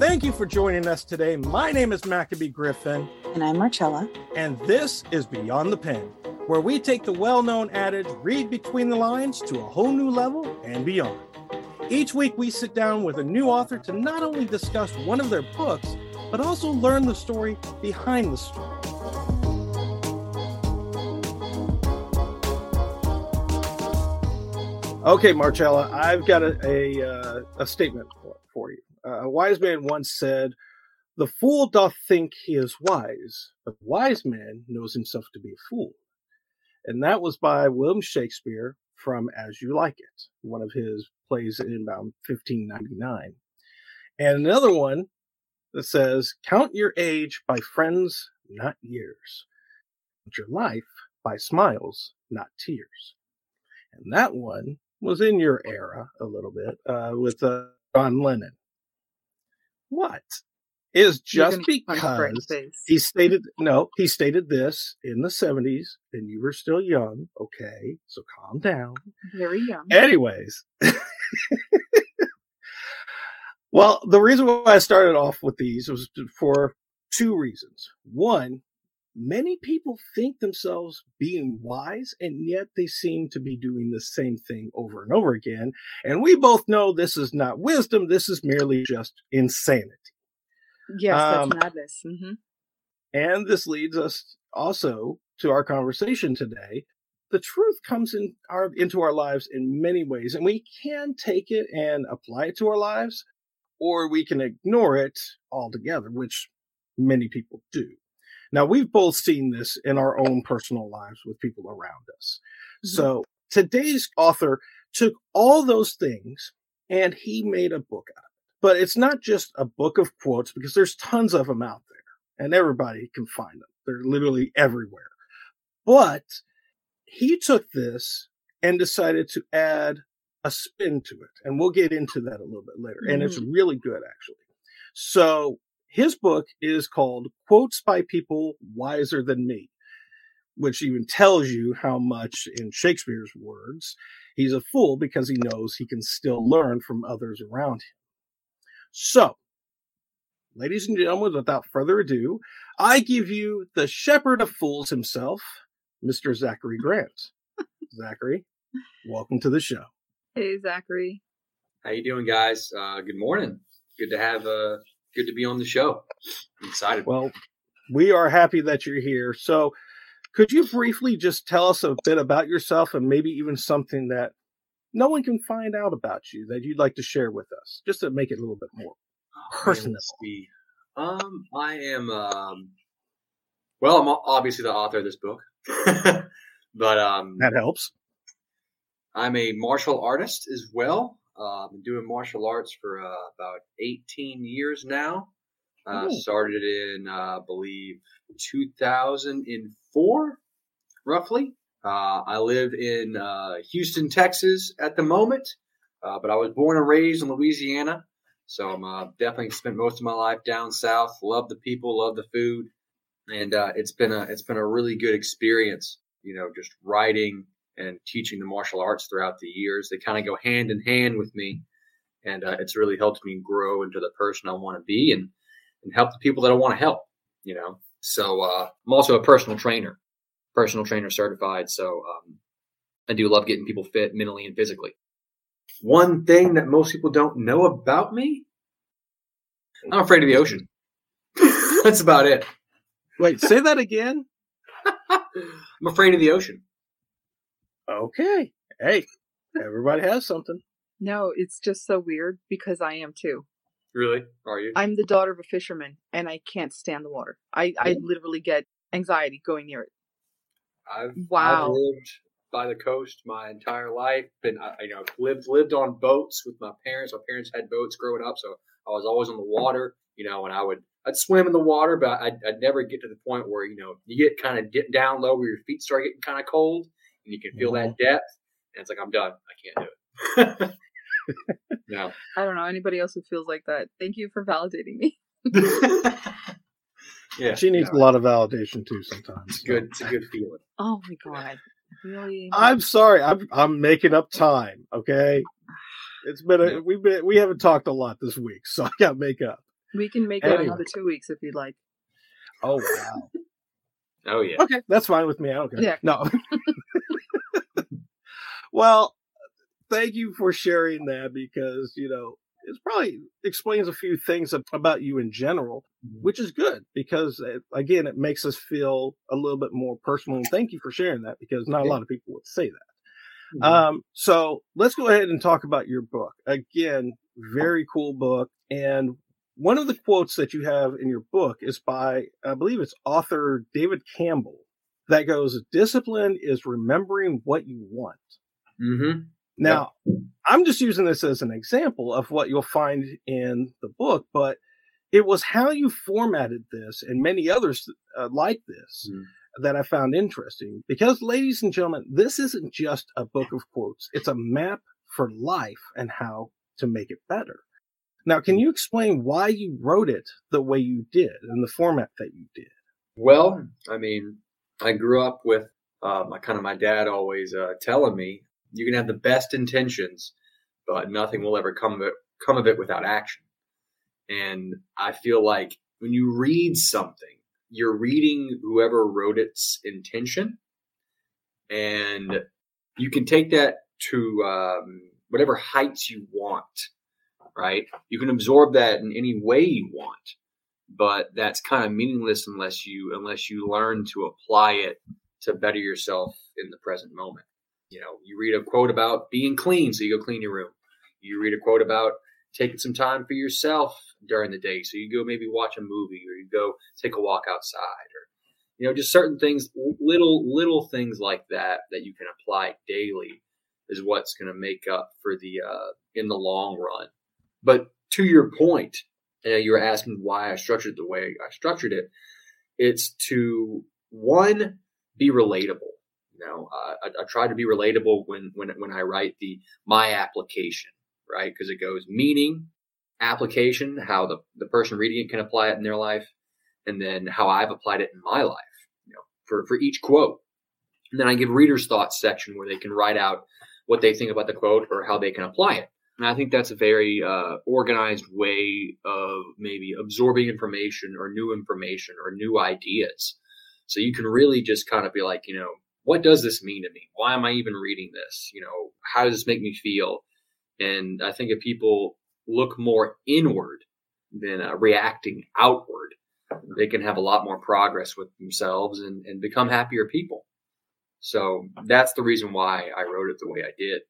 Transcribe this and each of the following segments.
Thank you for joining us today. My name is Maccabee Griffin. And I'm Marcella. And this is Beyond the Pen, where we take the well known adage, read between the lines, to a whole new level and beyond. Each week, we sit down with a new author to not only discuss one of their books, but also learn the story behind the story. Okay, Marcella, I've got a, a, uh, a statement for, for you. Uh, a wise man once said, The fool doth think he is wise, but the wise man knows himself to be a fool. And that was by William Shakespeare from As You Like It, one of his plays in about 1599. And another one that says, Count your age by friends, not years. Count your life by smiles, not tears. And that one was in your era a little bit uh, with uh, John Lennon. What? Is just because he stated no, he stated this in the 70s and you were still young. Okay, so calm down. Very young. Anyways. well, the reason why I started off with these was for two reasons. One, many people think themselves being wise and yet they seem to be doing the same thing over and over again. And we both know this is not wisdom. This is merely just insanity. Yes, that's um, madness. Mm-hmm. And this leads us also to our conversation today. The truth comes in our, into our lives in many ways, and we can take it and apply it to our lives, or we can ignore it altogether, which many people do. Now, we've both seen this in our own personal lives with people around us. Mm-hmm. So today's author took all those things and he made a book out of it. But it's not just a book of quotes because there's tons of them out there and everybody can find them. They're literally everywhere. But he took this and decided to add a spin to it. And we'll get into that a little bit later. Mm-hmm. And it's mm-hmm. really good, actually. So his book is called Quotes by People Wiser Than Me, which even tells you how much, in Shakespeare's words, he's a fool because he knows he can still learn from others around him. So, ladies and gentlemen, without further ado, I give you the shepherd of fools himself, Mr. Zachary Grant. Zachary, welcome to the show. Hey, Zachary. How you doing, guys? Uh, good morning. Good to have uh, good to be on the show. I'm excited. Well, we are happy that you're here. So, could you briefly just tell us a bit about yourself and maybe even something that no one can find out about you that you'd like to share with us, just to make it a little bit more personal? Um, I am. Um, well, I'm obviously the author of this book, but um, that helps. I'm a martial artist as well. Uh, I've been doing martial arts for uh, about 18 years now. Uh, started in, uh, I believe, 2004, roughly. Uh, I live in uh, Houston, Texas at the moment, but I was born and raised in Louisiana. So I'm definitely spent most of my life down south. Love the people, love the food, and it's been a it's been a really good experience. You know, just writing and teaching the martial arts throughout the years. They kind of go hand in hand with me, and uh, it's really helped me grow into the person I want to be and and help the people that I want to help. You know, so uh, I'm also a personal trainer, personal trainer certified. So um, I do love getting people fit mentally and physically. One thing that most people don't know about me, I'm afraid of the ocean. That's about it. Wait, say that again. I'm afraid of the ocean. Okay. Hey, everybody has something. No, it's just so weird because I am too. Really? Are you? I'm the daughter of a fisherman and I can't stand the water. I, I literally get anxiety going near it. I've, wow. I've lived by the coast my entire life. Been, I, you know, lived lived on boats with my parents. My parents had boats growing up, so I was always on the water. You know, and I would I'd swim in the water, but I'd, I'd never get to the point where you know you get kind of down low where your feet start getting kind of cold, and you can feel mm-hmm. that depth. And it's like, I'm done. I can't do it. no. I don't know anybody else who feels like that. Thank you for validating me. yeah, she needs no. a lot of validation too. Sometimes it's good. It's a good feeling. Oh my god, really? I'm sorry. I'm I'm making up time. Okay, it's been a we've been we haven't talked a lot this week, so I got to make up. We can make it Anyway. another two weeks if you'd like. Oh wow. Oh yeah. Okay, that's fine with me. I don't care. Yeah. No. well, thank you for sharing that because you know it probably explains a few things about you in general, which is good because it, again, it makes us feel a little bit more personal. And thank you for sharing that because not a lot of people would say that. Mhm. Um, so let's go ahead and talk about your book. Again, very cool book. And one of the quotes that you have in your book is by, I believe it's author David Campbell that goes, discipline is remembering what you want. Mhm. Now, I'm just using this as an example of what you'll find in the book, but it was how you formatted this and many others uh, like this Mhm. that I found interesting. Because, ladies and gentlemen, this isn't just a book of quotes, it's a map for life and how to make it better. Now, can you explain why you wrote it the way you did and the format that you did? Well, I mean, I grew up with uh, my kind of my dad always uh, telling me, "You can have the best intentions, but nothing will ever come of it, come of it without action." And I feel like when you read something, you're reading whoever wrote its intention, and you can take that to um, whatever heights you want. Right? You can absorb that in any way you want but that's kind of meaningless unless you unless you learn to apply it to better yourself in the present moment. You know, you read a quote about being clean, so you go clean your room. You read a quote about taking some time for yourself during the day, so you go maybe watch a movie or you go take a walk outside or you know just certain things little little things like that that you can apply daily is what's going to make up for the uh in the long run. But to your point, uh, you were asking why I structured the way I structured it. It's to one be relatable. You know, uh, I, I try to be relatable when when when I write the my application, right? Because it goes meaning, application, how the the person reading it can apply it in their life, and then how I've applied it in my life. You know, for for each quote, and then I give readers' thoughts section where they can write out what they think about the quote or how they can apply it. And I think that's a very uh, organized way of maybe absorbing information or new information or new ideas. So you can really just kind of be like, you know, what does this mean to me? Why am I even reading this? You know, how does this make me feel? And I think if people look more inward than uh, reacting outward, they can have a lot more progress with themselves and, and become happier people. So that's the reason why I wrote it the way I did.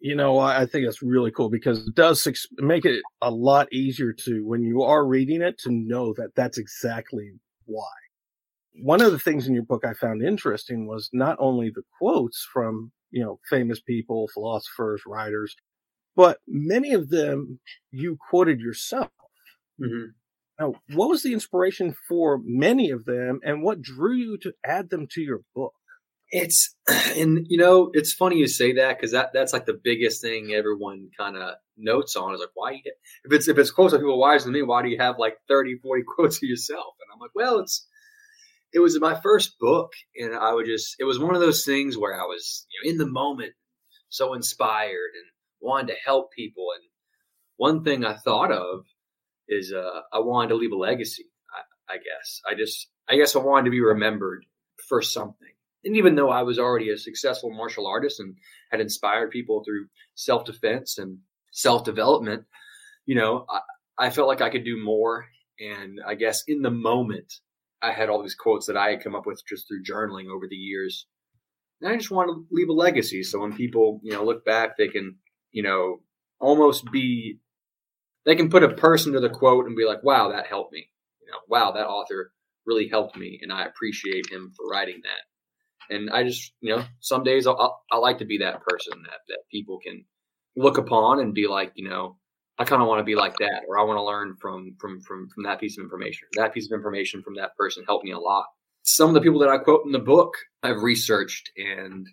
You know, I think it's really cool because it does make it a lot easier to, when you are reading it, to know that that's exactly why. One of the things in your book I found interesting was not only the quotes from, you know, famous people, philosophers, writers, but many of them you quoted yourself. Mm-hmm. Now, what was the inspiration for many of them and what drew you to add them to your book? It's and you know it's funny you say that because that that's like the biggest thing everyone kind of notes on is like why you, if it's if it's quotes of people wiser than me why do you have like 30 40 quotes of yourself and I'm like well it's it was my first book and I would just it was one of those things where I was you know, in the moment so inspired and wanted to help people. And one thing I thought of is uh, I wanted to leave a legacy I, I guess. I just I guess I wanted to be remembered for something. And even though I was already a successful martial artist and had inspired people through self defense and self development, you know, I, I, felt like I could do more. And I guess in the moment, I had all these quotes that I had come up with just through journaling over the years. And I just want to leave a legacy. So when people, you know, look back, they can, you know, almost be, they can put a person to the quote and be like, wow, that helped me. You know, wow, that author really helped me. And I appreciate him for writing that and I just you know some days I I like to be that person that that people can look upon and be like you know I kind of want to be like that or I want to learn from from from from that piece of information that piece of information from that person helped me a lot. Some of the people that I quote in the book I've researched and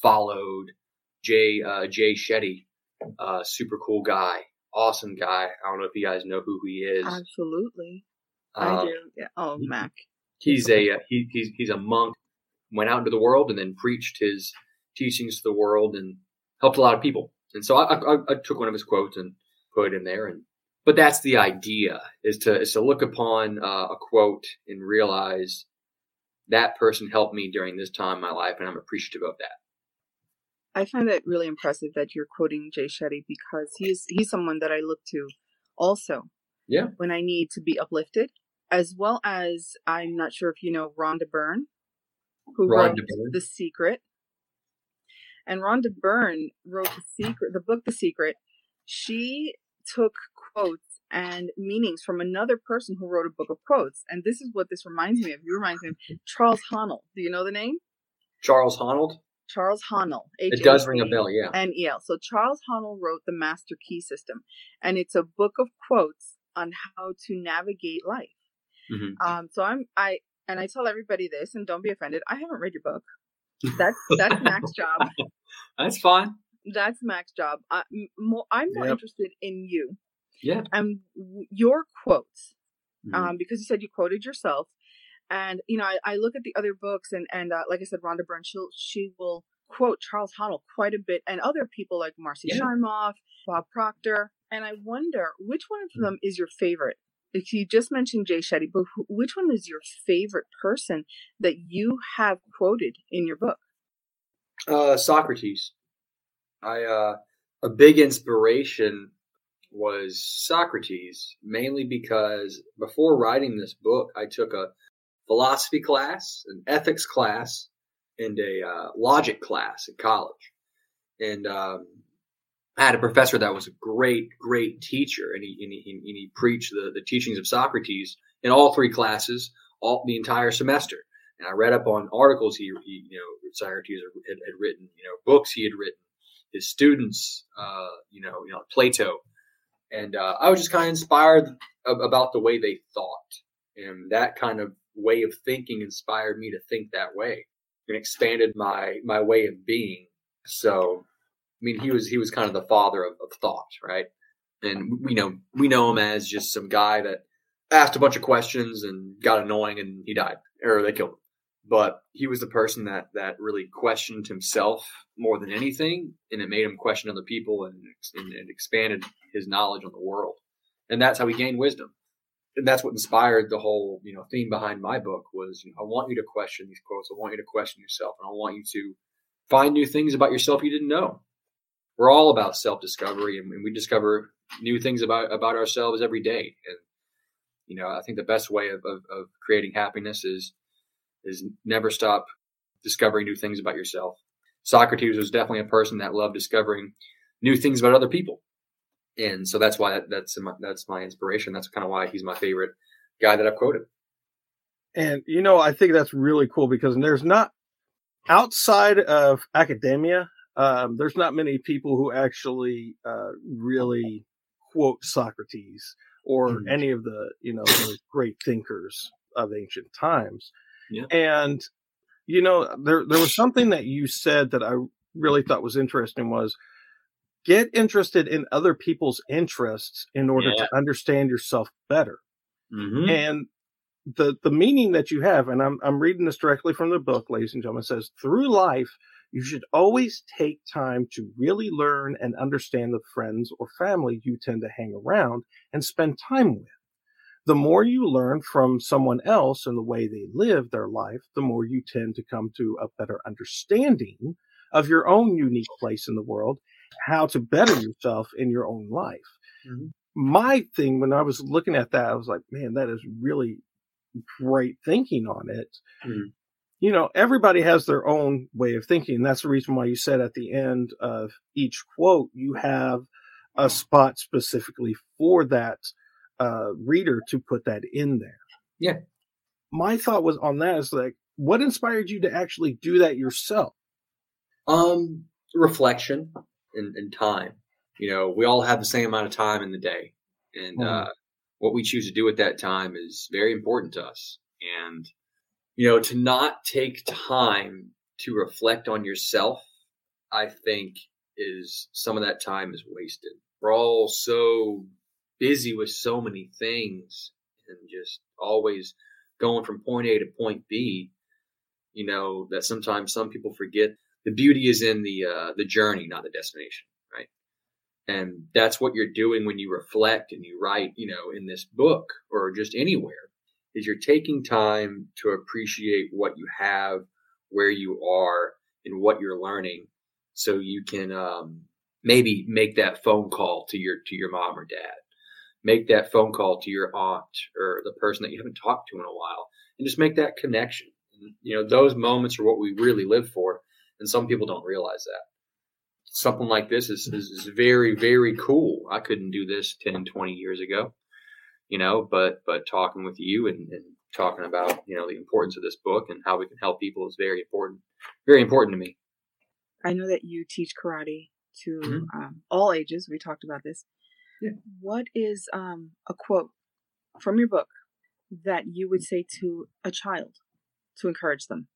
followed. Jay uh, Jay Shetty, uh, super cool guy, awesome guy. I don't know if you guys know who he is. Absolutely. Uh, I do. Yeah. Oh, Mac. He's a uh, he, he's he's a monk. Went out into the world and then preached his teachings to the world and helped a lot of people. And so I, I, I took one of his quotes and put in there. And but that's the idea is to is to look upon uh, a quote and realize that person helped me during this time in my life, and I'm appreciative of that. I find it really impressive that you're quoting Jay Shetty because he's he's someone that I look to also. Yeah. When I need to be uplifted, as well as I'm not sure if you know Rhonda Byrne, who Rhonda wrote Byrne. The Secret. And Rhonda Byrne wrote The Secret, the book The Secret. She took quotes and meanings from another person who wrote a book of quotes. And this is what this reminds me of. You reminds me of Charles Haanel. Do you know the name? Charles Honnold. Charles Haanel. It does ring a bell, yeah. N E L. So Charles Haanel wrote the Master Key System, and it's a book of quotes on how to navigate life. Mhm. Um, so I'm I and I tell everybody this, and don't be offended. I haven't read your book. That's that's Mac's job. That's fine. That's Mac's job. I, m- more, I'm more Yep. interested in you Yeah. and your quotes Mhm. um, because you said you quoted yourself. And you know, I, I look at the other books, and and uh, like I said, Rhonda Byrne, she'll she will quote Charles Haanel quite a bit, and other people like Marci Yeah. Shimoff, Bob Proctor, and I wonder which one of Mm. them is your favorite. If you just mentioned Jay Shetty, but who, which one is your favorite person that you have quoted in your book? Uh, Socrates. I uh, a big inspiration was Socrates, mainly because before writing this book, I took a philosophy class, an ethics class, and a uh, logic class at college, and um, I had a professor that was a great, great teacher, and he and he, and he preached the, the teachings of Socrates in all three classes, all the entire semester. And I read up on articles he, he you know, Socrates had, had written, you know, books he had written, his students, uh, you know, you know, Plato, and uh, I was just kind of inspired about the way they thought, and that kind of way of thinking inspired me to think that way, and expanded my my way of being. So, I mean, he was he was kind of the father of, of thought, right? And we know we know him as just some guy that asked a bunch of questions and got annoying and he died or they killed him. But he was the person that that really questioned himself more than anything, and it made him question other people and, and it expanded his knowledge on the world. And that's how he gained wisdom. And that's what inspired the whole, you know, theme behind my book was, you know, I want you to question these quotes. I want you to question yourself, and I want you to find new things about yourself you didn't know. We're all about self discovery, and, and we discover new things about about ourselves every day. And you know, I think the best way of, of, of creating happiness is is never stop discovering new things about yourself. Socrates was definitely a person that loved discovering new things about other people, and so that's why that, that's my, that's my inspiration. That's kind of why he's my favorite guy that I've quoted. And you know, I think that's really cool because there's not outside of academia, um, there's not many people who actually uh, really quote Socrates or Mhm. any of the you know the great thinkers of ancient times. Yeah. And you know, there there was something that you said that I really thought was interesting was get interested in other people's interests in order Yeah. to understand yourself better Mm-hmm. and the the meaning that you have and I'm I'm reading this directly from the book ladies and gentlemen says through life you should always take time to really learn and understand the friends or family you tend to hang around and spend time with the more you learn from someone else and the way they live their life the more you tend to come to a better understanding of your own unique place in the world how to better yourself in your own life Mhm. my thing when I was looking at that, I was like, man, that is really great thinking on it. Mhm. You know, everybody has their own way of thinking. That's the reason why you said at the end of each quote, you have a spot specifically for that uh, reader to put that in there. Yeah. My thought was on that is like, what inspired you to actually do that yourself? Um, reflection and, and time. You know, we all have the same amount of time in the day, and Mhm. uh, what we choose to do at that time is very important to us. And you know, to not take time to reflect on yourself, I think, is some of that time is wasted. We're all so busy with so many things and just always going from point A to point B. You know that sometimes some people forget the beauty is in the uh, the journey, not the destination, right? And that's what you're doing when you reflect and you write, you know, in this book or just anywhere is you're taking time to appreciate what you have, where you are and what you're learning so you can um, maybe make that phone call to your to your mom or dad make that phone call to your aunt or the person that you haven't talked to in a while and just make that connection you know those moments are what we really live for and some people don't realize that something like this is, is, is very very cool i couldn't do this 10 20 years ago you know but but talking with you and, and talking about you know the importance of this book and how we can help people is very important very important to me I know that you teach karate to mm-hmm. um, all ages. We talked about this. Yeah. What is um, a quote from your book that you would say to a child to encourage them,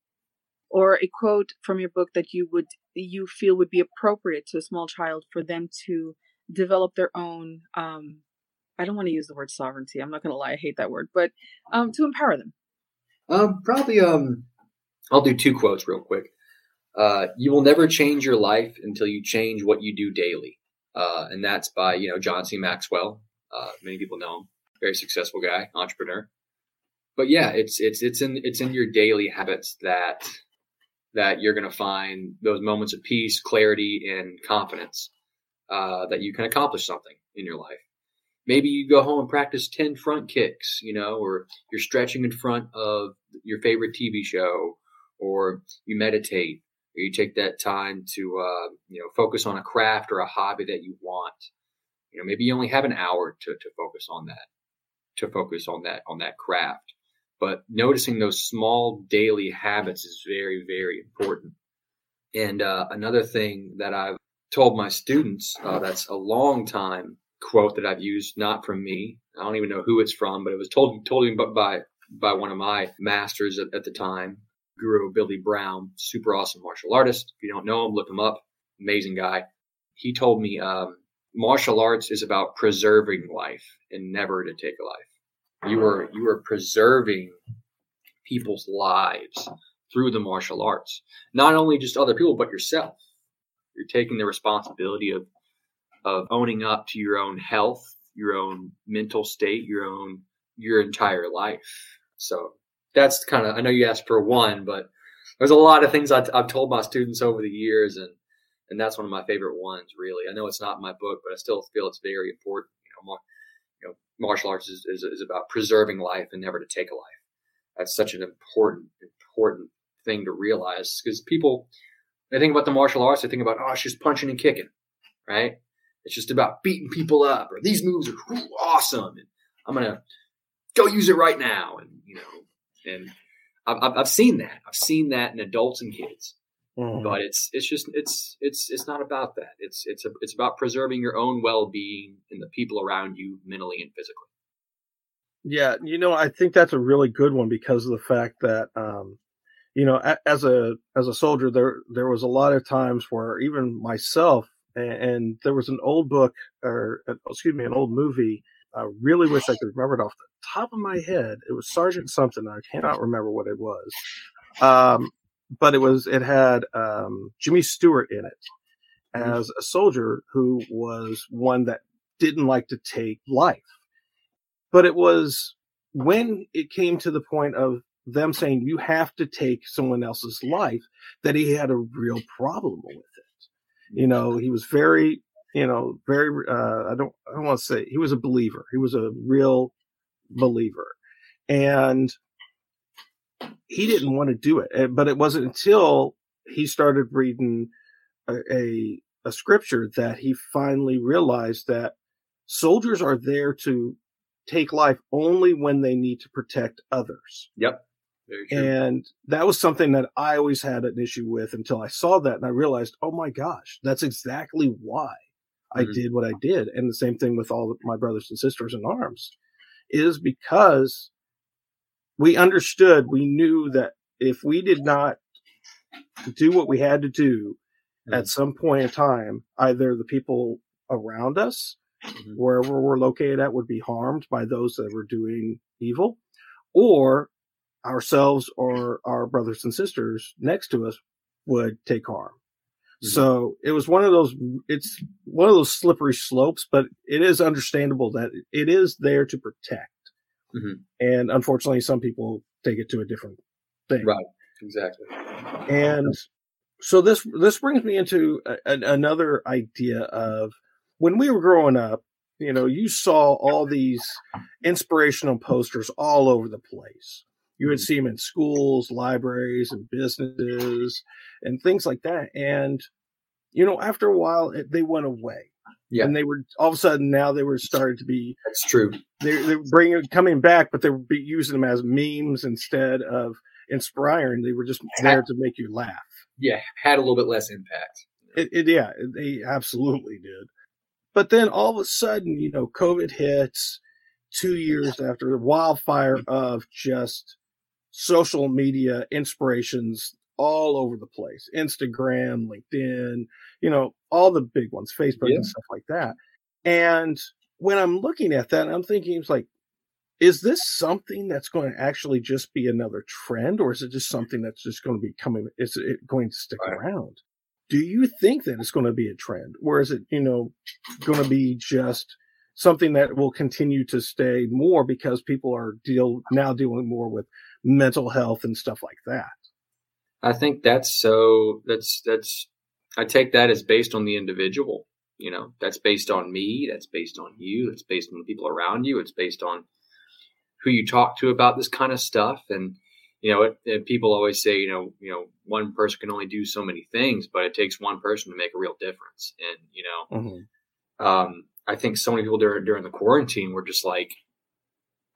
or a quote from your book that you would you feel would be appropriate to a small child for them to develop their own? Um, I don't want to use the word sovereignty. I'm not going to lie. I hate that word, but um, to empower them. Um, probably. Um, I'll do two quotes real quick. Uh, you will never change your life until you change what you do daily. Uh, and that's by, you know, John C. Maxwell. Uh, many people know him. Very successful guy, entrepreneur. But yeah, it's, it's, it's in, it's in your daily habits that, that you're going to find those moments of peace, clarity, and confidence, uh, that you can accomplish something in your life. Maybe you go home and practice 10 front kicks, you know, or you're stretching in front of your favorite TV show, or you meditate, you take that time to uh, you know focus on a craft or a hobby that you want. You know maybe you only have an hour to, to focus on that to focus on that on that craft. But noticing those small daily habits is very very important. And uh, another thing that i've told my students uh, that's a long time quote that i've used not from me i don't even know who it's from but it was told told me by by one of my masters at, at the time guru Billy Brown, super awesome martial artist. If you don't know him, look him up. Amazing guy. He told me um, martial arts is about preserving life and never to take a life. You are you are preserving people's lives through the martial arts. Not only just other people, but yourself. You're taking the responsibility of of owning up to your own health, your own mental state, your own your entire life. So that's kind of I know you asked for one, but there's a lot of things I've, told my students over the years, and and that's one of my favorite ones. Really, I know it's not in my book, but I still feel it's very important. You know, mar- you know martial arts is, is, is about preserving life and never to take a life. That's such an important important thing to realize because people they think about the martial arts, they think about oh, just punching and kicking, right? It's just about beating people up, or these moves are awesome, and I'm gonna go use it right now, and and I've, I've seen that. I've seen that in adults and kids. Mm-hmm. But it's it's just it's it's it's not about that. It's it's a, it's about preserving your own well being and the people around you mentally and physically. Yeah, you know, I think that's a really good one because of the fact that, um, you know, as a as a soldier, there there was a lot of times where even myself and, and there was an old book or excuse me, an old movie. I really wish I could remember it off the top of my head, it was Sergeant something. I cannot remember what it was. Um, but it was it had um, Jimmy Stewart in it mm-hmm. as a soldier who was one that didn't like to take life. But it was when it came to the point of them saying you have to take someone else's life that he had a real problem with it. You know, he was very, you know, very. Uh, I don't. I don't want to say he was a believer. He was a real believer. And he didn't want to do it. But it wasn't until he started reading a, a, a scripture that he finally realized that soldiers are there to take life only when they need to protect others. Yep. And that was something that I always had an issue with until I saw that and I realized, oh my gosh, that's exactly why mm-hmm. I did what I did. And the same thing with all my brothers and sisters in arms is because we understood, we knew that if we did not do what we had to do mm-hmm. at some point in time, either the people around us, mm-hmm. wherever we're located at, would be harmed by those that were doing evil, or ourselves or our brothers and sisters next to us would take harm. So it was one of those, it's one of those slippery slopes, but it is understandable that it is there to protect. Mhm. And unfortunately, some people take it to a different thing. Right. Exactly. And so this, this brings me into a, an, another idea of when we were growing up, you know, you saw all these inspirational posters all over the place. You would Mhm. see them in schools, libraries, and businesses and things like that. And, you know, after a while, it, they went away. Yeah. And they were all of a sudden now they were starting to be, That's true. they, they were bringing, coming back, but they were be using them as memes instead of inspiring. They were just there to make you laugh. Yeah. Had a little bit less impact. It, it, yeah, they absolutely did. But then all of a sudden, you know, COVID hits two years after the wildfire mm-hmm. of just social media inspirations all over the place Instagram, LinkedIn, you know, all the big ones, Facebook Yeah. and stuff like that. And when I'm looking at that, I'm thinking, it's like, is this something that's going to actually just be another trend, or is it just something that's just going to be coming? Is it going to stick Right. around? Do you think that it's going to be a trend, or is it, you know, going to be just something that will continue to stay more because people are deal now dealing more with mental health and stuff like that? I think that's so that's that's I take that as based on the individual. You know, that's based on me, that's based on you, it's based on the people around you, it's based on who you talk to about this kind of stuff. And you know, it, it- people always say, you know, you know, one person can only do so many things, but it takes one person to make a real difference. And you know, Mm-hmm. um, I think so many people during during the quarantine were just like,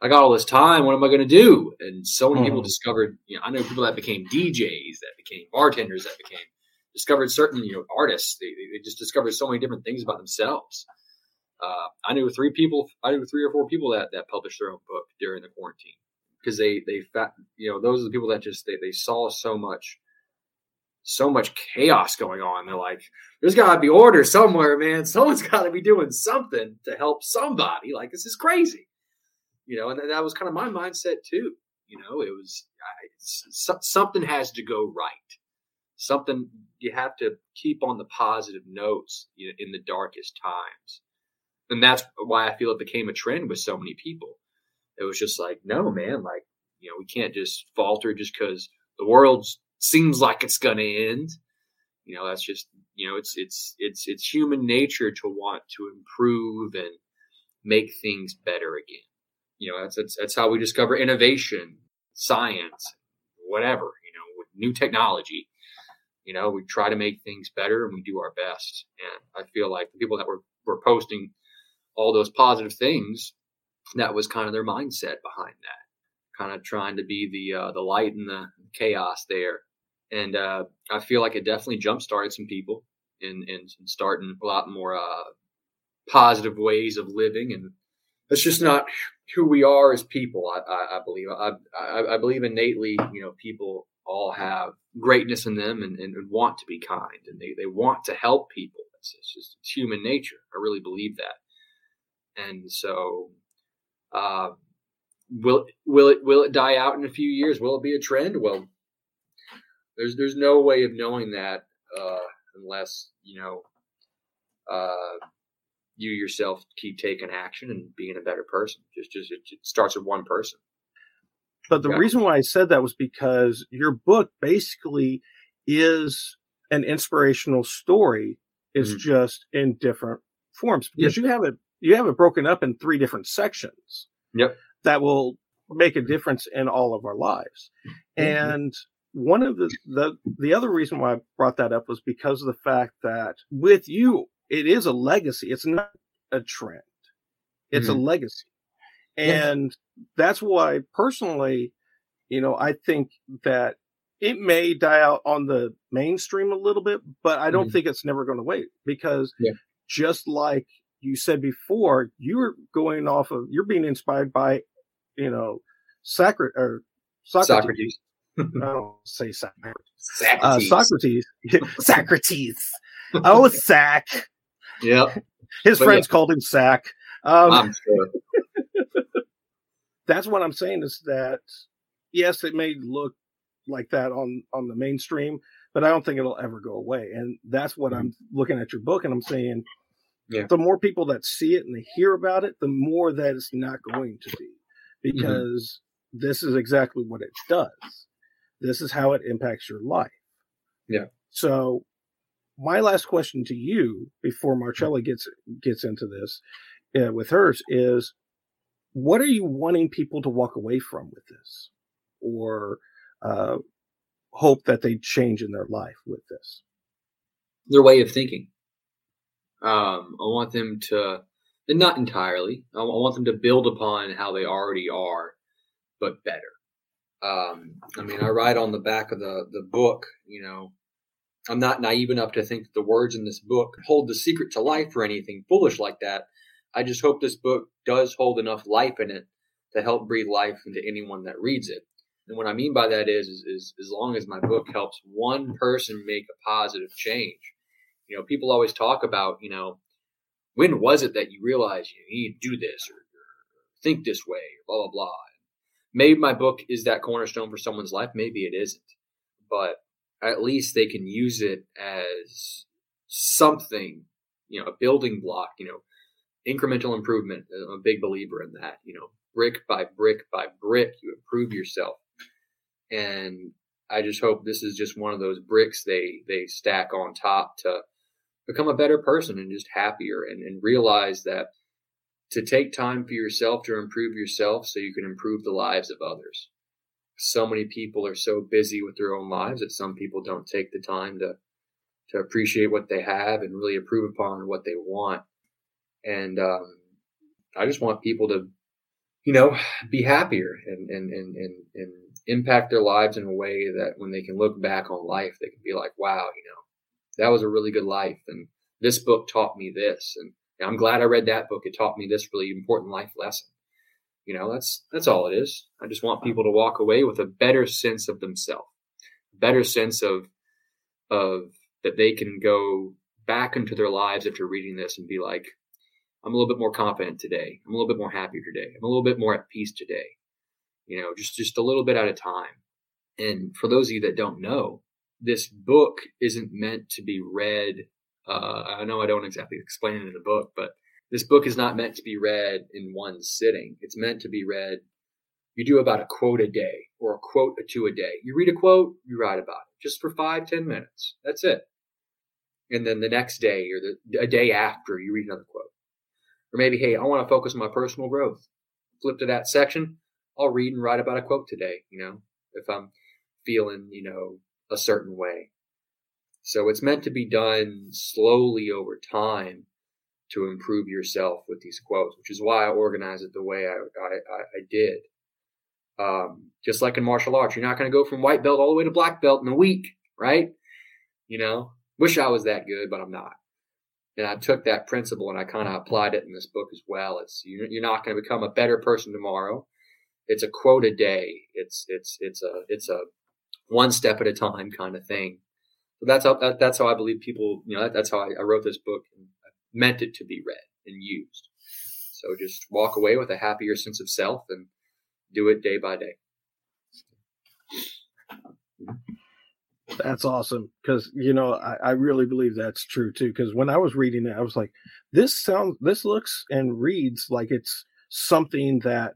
I got all this time. What am I going to do? And so many people Mhm. discovered. You know, I know people that became DJs, that became bartenders, that became discovered certain you know artists. They, they just discovered so many different things about themselves. Uh, I knew three people. I knew three or four people that that published their own book during the quarantine because they they you know those are the people that just they, they saw so much so much chaos going on. They're like, there's got to be order somewhere, man. Someone's got to be doing something to help somebody. Like this is crazy, you know. And that was kind of my mindset too. You know, it was I, something has to go right. Something you have to keep on the positive notes you know, in the darkest times, and that's why I feel it became a trend with so many people. It was just like, no, man, like you know, we can't just falter just because the world seems like it's going to end. You know, that's just you know, it's it's it's it's human nature to want to improve and make things better again. You know, that's that's, that's how we discover innovation, science, whatever. You know, with new technology. You know, we try to make things better and we do our best. And I feel like the people that were were posting all those positive things, that was kind of their mindset behind that. Kind of trying to be the uh, the light in the chaos there and uh, I feel like it definitely jump started some people in, in, in starting a lot more uh, positive ways of living, and that's just not who we are as people. I, I, I believe I, I, believe innately, you know, people all have greatness in them and, and, want to be kind, and they, they want to help people. It's, it's just it's human nature. I really believe that, and so. Uh, will will it will it die out in a few years? Will it be a trend? Well, there's there's no way of knowing that uh, unless you know uh, you yourself keep taking action and being a better person. Just just it, it starts with one person. But the Yeah. reason why I said that was because your book basically is an inspirational story. It's Mhm. just in different forms because you have it you have it broken up in three different sections. Yep. That will make a difference in all of our lives. Mhm. And one of the, the the other reason why I brought that up was because of the fact that with you, it is a legacy. It's not a trend. It's a legacy. Yeah. And that's why personally, you know, I think that it may die out on the mainstream a little bit, but I don't Mhm. think it's never going to wait because Yeah. just like you said before, you're going off of, you're being inspired by, you know, Socrates or Socrates. Socrates. I don't say Socrates. Socrates. Uh, Socrates. Socrates. Oh, Sack. Yep. His But friends called him Sack. Um, I'm sure. that's what I'm saying is that yes, it may look like that on on the mainstream, but I don't think it'll ever go away. And that's what I'm looking at your book and I'm saying, Yeah. the more people that see it and they hear about it, the more that it's not going to be because this is exactly what it does. This is how it impacts your life. Yeah. So my last question to you before Marcella gets gets into this uh, with hers is what are you wanting people to walk away from with this or uh, hope that they change in their life with this their way of thinking. Um, I want them to, and not entirely. I, I want them to build upon how they already are, but better. Um, I mean, I write on the back of the the book. You know, I'm not naive enough to think that the words in this book hold the secret to life or anything foolish like that. I just hope this book does hold enough life in it to help breathe life into anyone that reads it. And what I mean by that is, is, is as long as my book helps one person make a positive change. You know, people always talk about, you know, when was it that you realized you need to do this or, or think this way or blah, blah, blah. Maybe my book is that cornerstone for someone's life. Maybe it isn't. But at least they can use it as something, you know, a building block, you know, incremental improvement. I'm a big believer in that. You know, brick by brick by brick, you improve yourself. And I just hope this is just one of those bricks they they stack on top to become a better person and just happier and, and realize that to take time for yourself to improve yourself so you can improve the lives of others. So many people are so busy with their own lives that some people don't take the time to to appreciate what they have and really improve upon what they want. And um, I just want people to, you know, be happier and and, and, and, and impact their lives in a way that when they can look back on life, they can be like, wow, you know, that was a really good life. And this book taught me this. And I'm glad I read that book. It taught me this really important life lesson. You know, that's, that's all it is. I just want people to walk away with a better sense of themselves, better sense of, of that they can go back into their lives after reading this and be like, I'm a little bit more confident today. I'm a little bit more happy today. I'm a little bit more at peace today. You know, just, just a little bit at a time. And for those of you that don't know, this book isn't meant to be read. Uh, I know I don't exactly explain it in the book, but this book is not meant to be read in one sitting. It's meant to be read. You do about a quote a day or a quote or two a day. You read a quote, you write about it just for five, ten minutes. That's it. And then the next day or the a day after, you read another quote. Or maybe, hey, I want to focus on my personal growth. Flip to that section. I'll read and write about a quote today, you know, if I'm feeling, you know, a certain way. So it's meant to be done slowly over time to improve yourself with these quotes, which is why I organize it the way I, I, I did. Um, just like in martial arts, you're not going to go from white belt all the way to black belt in a week, right? You know, wish I was that good, but I'm not. And I took that principle and I kind of applied it in this book as well. It's you're not going to become a better person tomorrow. It's a quote a day. It's it's it's a it's a one step at a time kind of thing. So that's how that's how I believe people. You know, that's how I, wrote this book meant it to be read and used. So just walk away with a happier sense of self and do it day by day. That's awesome because you know I, I, really believe that's true too. Because when I was reading it, I was like, "This sounds, this looks and reads like it's something that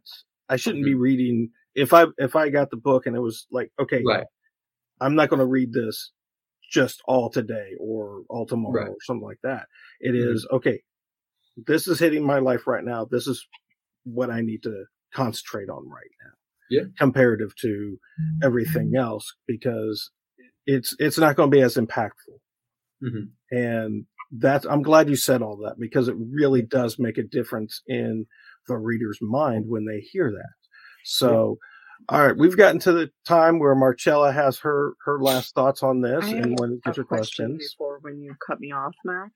I shouldn't mm-hmm. be reading." If I if I got the book and it was like, "Okay, right. I'm not going to read this just all today or all tomorrow right. or something like that." It mm-hmm. is okay. This is hitting my life right now. This is what I need to concentrate on right now. Yeah. Comparative to everything else because it's it's not going to be as impactful. Mm-hmm. And that's I'm glad you said all that because it really does make a difference in the reader's mind when they hear that. So, all right, we've gotten to the time where Marcella has her her last thoughts on this I and when get your question questions. Before when you cut me off, Mac.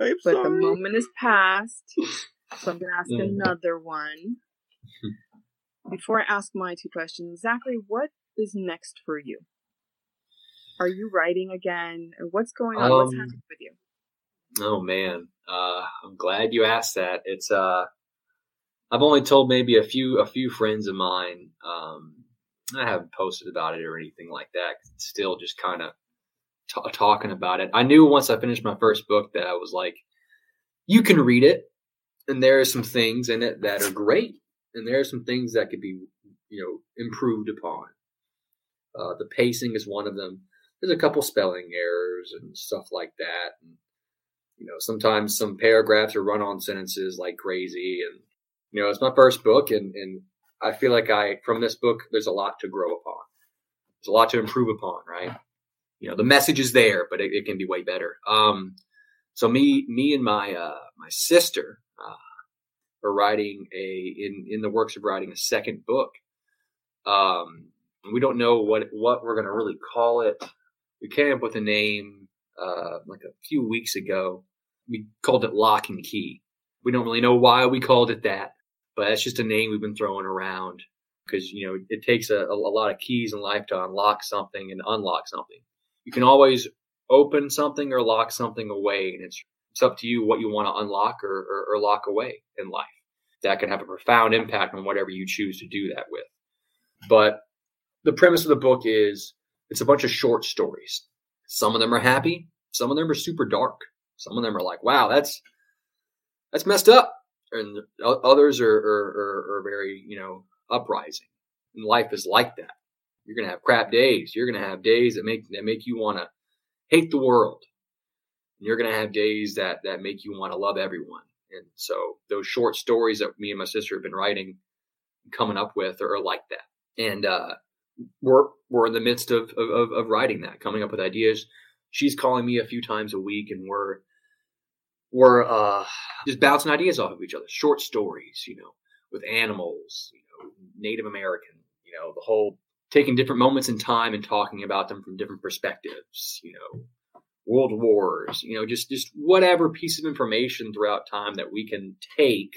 I'm but sorry. the moment is past, so I'm going to ask Mm. another one. Before I ask my two questions, Zachary, what is next for you? Are you writing again? Or what's going on? what's Um, happening with you? Oh man, uh, I'm glad you asked that. It's uh, I've only told maybe a few a few friends of mine. Um, I haven't posted about it or anything like that. Still just kind of t- talking about it. I knew once I finished my first book that I was like, you can read it, and there are some things in it that are great, and there are some things that could be, you know, improved upon. Uh, the pacing is one of them. There's a couple spelling errors and stuff like that. And, you know, sometimes some paragraphs are run on sentences like crazy. And, you know, it's my first book, and, and I feel like I, from this book, there's a lot to grow upon. There's a lot to improve upon, right? You know, the message is there, but it, it can be way better. Um, so me, me and my, uh, my sister, uh, are writing a, in, in the works of writing a second book. Um, we don't know what, what we're to really call it. We came up with a name, uh, like a few weeks ago. We called it Lock and Key. We don't really know why we called it that, but that's just a name we've been throwing around because, you know, it takes a, a lot of keys in life to unlock something and unlock something. You can always open something or lock something away, and it's it's up to you what you want to unlock or, or, or lock away in life. That can have a profound impact on whatever you choose to do that with. But the premise of the book is it's a bunch of short stories. Some of them are happy, some of them are super dark. Some of them are like, wow, that's that's messed up. And others are, are, are, are very, you know, uprising. And life is like that. You're gonna have crap days. You're gonna have days that make that make you wanna hate the world. And you're gonna have days that that make you want to love everyone. And so those short stories that me and my sister have been writing, coming up with, are, like that. And uh, we're we're in the midst of, of of writing that, coming up with ideas. She's calling me a few times a week, and we're we're uh, just bouncing ideas off of each other. Short stories, you know, with animals, you know, Native American, you know, the whole taking different moments in time and talking about them from different perspectives, you know, world wars, you know, just just whatever piece of information throughout time that we can take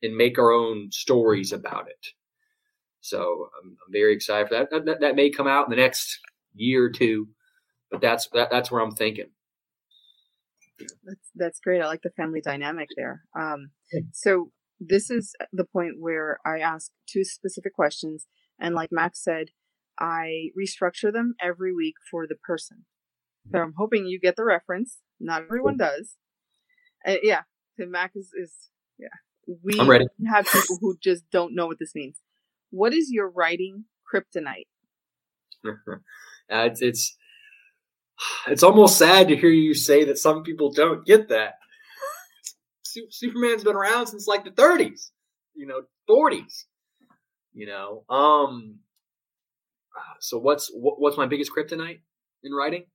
and make our own stories about it. So I'm, I'm very excited for that. that. that. may come out in the next year or two, but that's that, that's where I'm thinking. That's that's great. I like the family dynamic there. Um, so this is the point where I ask two specific questions, and like Max said, I restructure them every week for the person. So I'm hoping you get the reference. Not everyone does. Uh, yeah, so Max is, is yeah. We have people who just don't know what this means. What is your writing kryptonite? uh, it's, it's it's almost sad to hear you say that some people don't get that. Superman's been around since like the 30s, you know, 40s. You know, um. So what's what's my biggest kryptonite in writing?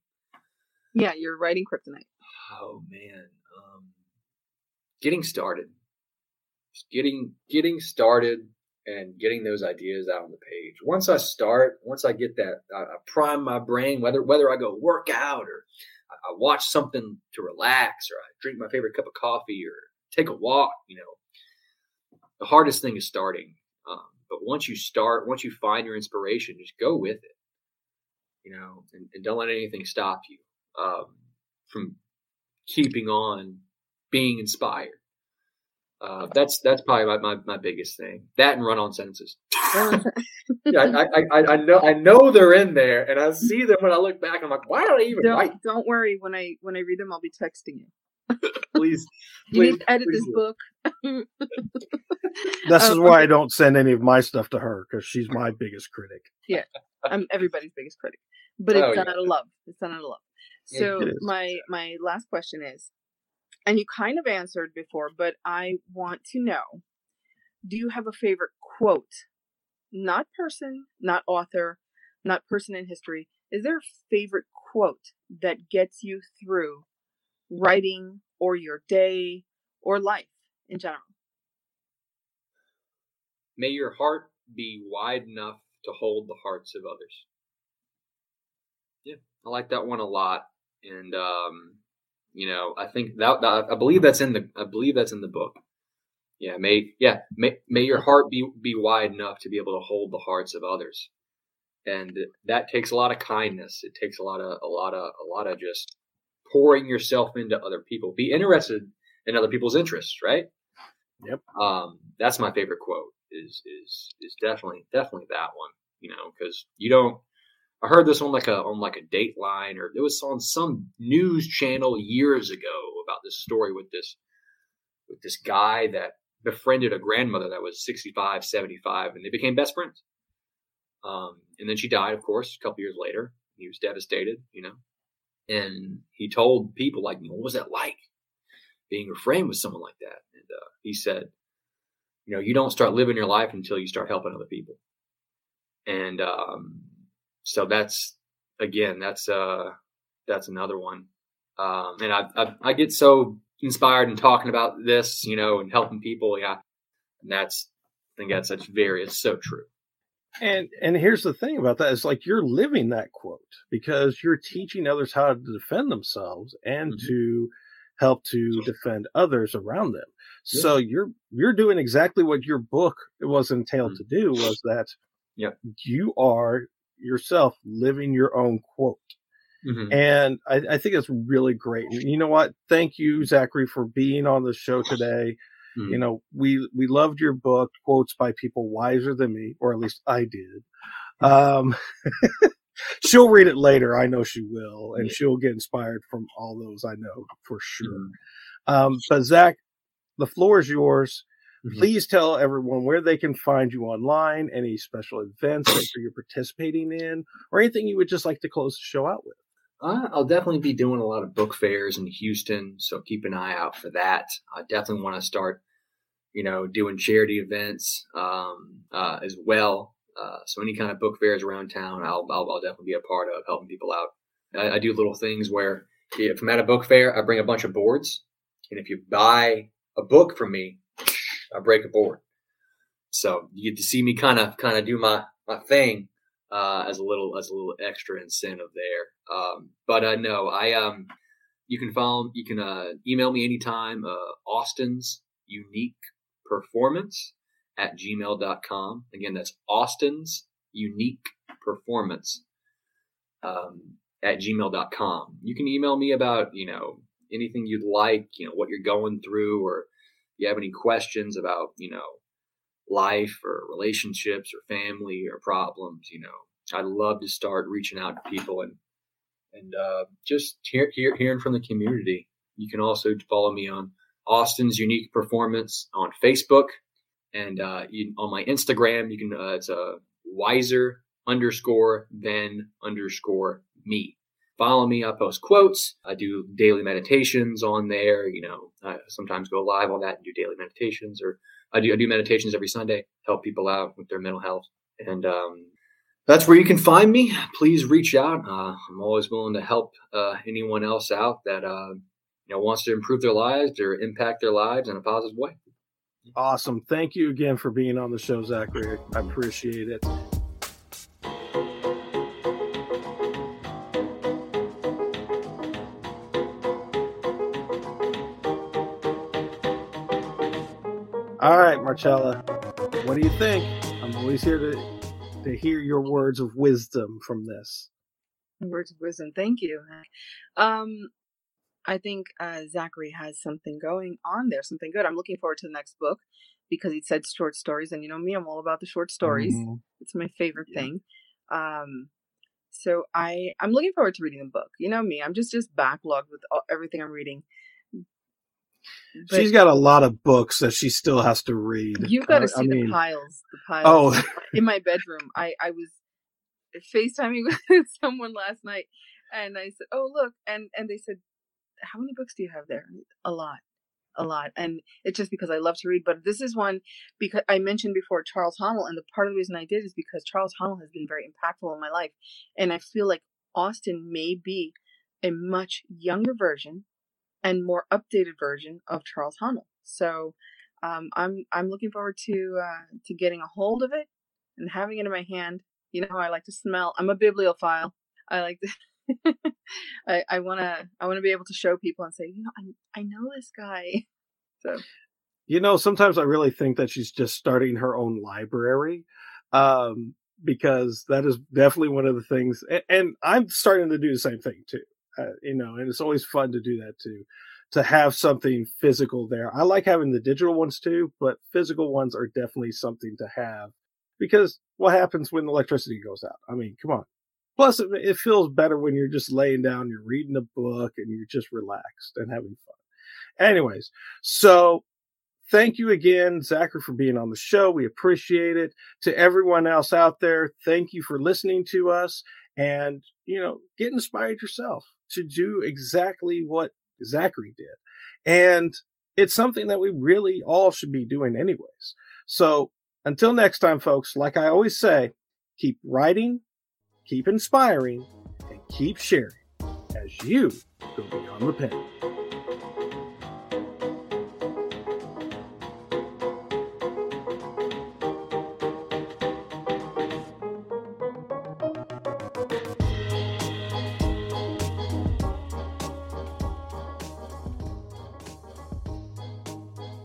Yeah, you're writing kryptonite. Oh man, um, getting started, Just getting getting started, and getting those ideas out on the page. Once I start, once I get that, I, I prime my brain. Whether whether I go work out or I, I watch something to relax, or I drink my favorite cup of coffee, or take a walk. You know, the hardest thing is starting. Um, but once you start, once you find your inspiration, just go with it. You know, and, and don't let anything stop you um, from keeping on being inspired. Uh, that's that's probably my, my, my, biggest thing. That and run on sentences. yeah, I, I, I, know I know they're in there, and I see them when I look back. I'm like, why don't I even don't, write? Don't worry. When I when I read them, I'll be texting you. please, you please, need to edit this book. this Oh, is why okay. I don't send any of my stuff to her because she's my biggest critic. Yeah, I'm everybody's biggest critic, but it's Oh, done yeah. out of love. It's done out of love. So my my last question is, and you kind of answered before, but I want to know: Do you have a favorite quote? Not person, not author, not person in history. Is there a favorite quote that gets you through writing or your day or life in general? May your heart be wide enough to hold the hearts of others. Yeah, I like that one a lot, and um, you know, I think that, that I believe that's in the I believe that's in the book. Yeah, may yeah may may your heart be be wide enough to be able to hold the hearts of others, and that takes a lot of kindness. It takes a lot of a lot of a lot of just pouring yourself into other people. Be interested in other people's interests, right? Yep. Um, that's my favorite quote. Is is is definitely definitely that one. You know, because you don't I heard this on like a on like a Dateline or it was on some news channel years ago about this story with this with this guy that befriended a grandmother that was 65, 75, and they became best friends. Um, and then she died, of course, a couple years later. He was devastated, you know. And he told people, like, what was that like being a friend with someone like that? And uh, he said, you know, you don't start living your life until you start helping other people. And um, so that's again, that's uh, that's another one. Um, and I, I I get so inspired in talking about this, you know, and helping people. Yeah, and that's I think that's such very it's so true. And and here's the thing about that is like you're living that quote because you're teaching others how to defend themselves and mm-hmm. to help to defend others around them. Yeah. So you're you're doing exactly what your book was entailed mm-hmm. to do was that yep. you are yourself living your own quote. Mm-hmm. And I, I, think it's really great. And you know what? Thank you, Zachary, for being on the show today. Mm-hmm. You know, we we loved your book, quotes by people wiser than me, or at least I did. Um, she'll read it later. I know she will, and yeah. she'll get inspired from all those. I know for sure. Mm-hmm. Um, but Zach, the floor is yours. Mm-hmm. Please tell everyone where they can find you online, any special events that you're participating in, or anything you would just like to close the show out with. Uh, I'll definitely be doing a lot of book fairs in Houston, so keep an eye out for that. I definitely want to start, you know, doing charity events um, uh, as well. Uh, so any kind of book fairs around town, I'll, I'll, I'll definitely be a part of helping people out. I, I, do little things where if I'm at a book fair, I bring a bunch of boards, and if you buy a book from me, I break a board. So you get to see me kind of kind of do my my thing uh, as a little as a little extra incentive there. Um, but uh, no, I um, you can follow you can uh, email me anytime. Uh, Austin's unique performance at gmail.com. Again, that's Austin's unique performance um, at gmail.com. You can email me about you know anything you'd like, you know what you're going through, or you have any questions about you know life or relationships or family or problems, you know, I'd love to start reaching out to people and and uh, just hear, hear, hearing from the community. You can also follow me on Austin's Unique Performance on Facebook and uh, you, on my Instagram. You can uh, it's a uh, wiser underscore than underscore me. Follow me. I post quotes. I do daily meditations on there. You know, I sometimes go live on that and do daily meditations or I do I do meditations every Sunday, help people out with their mental health, and um, that's where you can find me. Please reach out. Uh, I'm always willing to help uh, anyone else out that uh, you know wants to improve their lives or impact their lives in a positive way. Awesome. Thank you again for being on the show, Zachary. I appreciate it. Marcella, what do you think? I'm always here to to hear your words of wisdom from this. Words of wisdom. Thank you. Um, I think uh, Zachary has something going on there, something good. I'm looking forward to the next book because he said short stories, and you know me, I'm all about the short stories. Mm-hmm. It's my favorite yeah. thing. Um, so I I'm looking forward to reading the book. You know me, I'm just just backlogged with all, everything I'm reading. But She's got a lot of books that she still has to read. You've got to see I the piles. The oh. piles. Oh, in my bedroom. I I was FaceTiming with someone last night, and I said, "Oh look," and and they said, "How many books do you have there?" A lot, a lot, and it's just because I love to read. But this is one because I mentioned before Charles Haanel, and the part of the reason I did is because Charles Haanel has been very impactful in my life, and I feel like Austin may be a much younger version and more updated version of Charles Haanel. So um, I'm I'm looking forward to uh, to getting a hold of it and having it in my hand. You know how I like to smell. I'm a bibliophile. I like to. I I want to I want to be able to show people and say, you know, I I know this guy. So. You know, sometimes I really think that she's just starting her own library. Um, because that is definitely one of the things and, and i'm starting to do the same thing too uh, you know, and it's always fun to do that too, to have something physical there. I like having the digital ones too, but physical ones are definitely something to have because what happens when the electricity goes out? I mean, come on, Plus, it, it feels better when you're just laying down, you're reading a book, and you're just relaxed and having fun. Anyways, so thank you again, Zachary, for being on the show. We appreciate it. To everyone else out there, thank you for listening to us and, you know, get inspired yourself to do exactly what Zachary did. And it's something that we really all should be doing anyways. So until next time, folks, like I always say, keep writing, keep inspiring, and keep sharing as you go beyond the pen.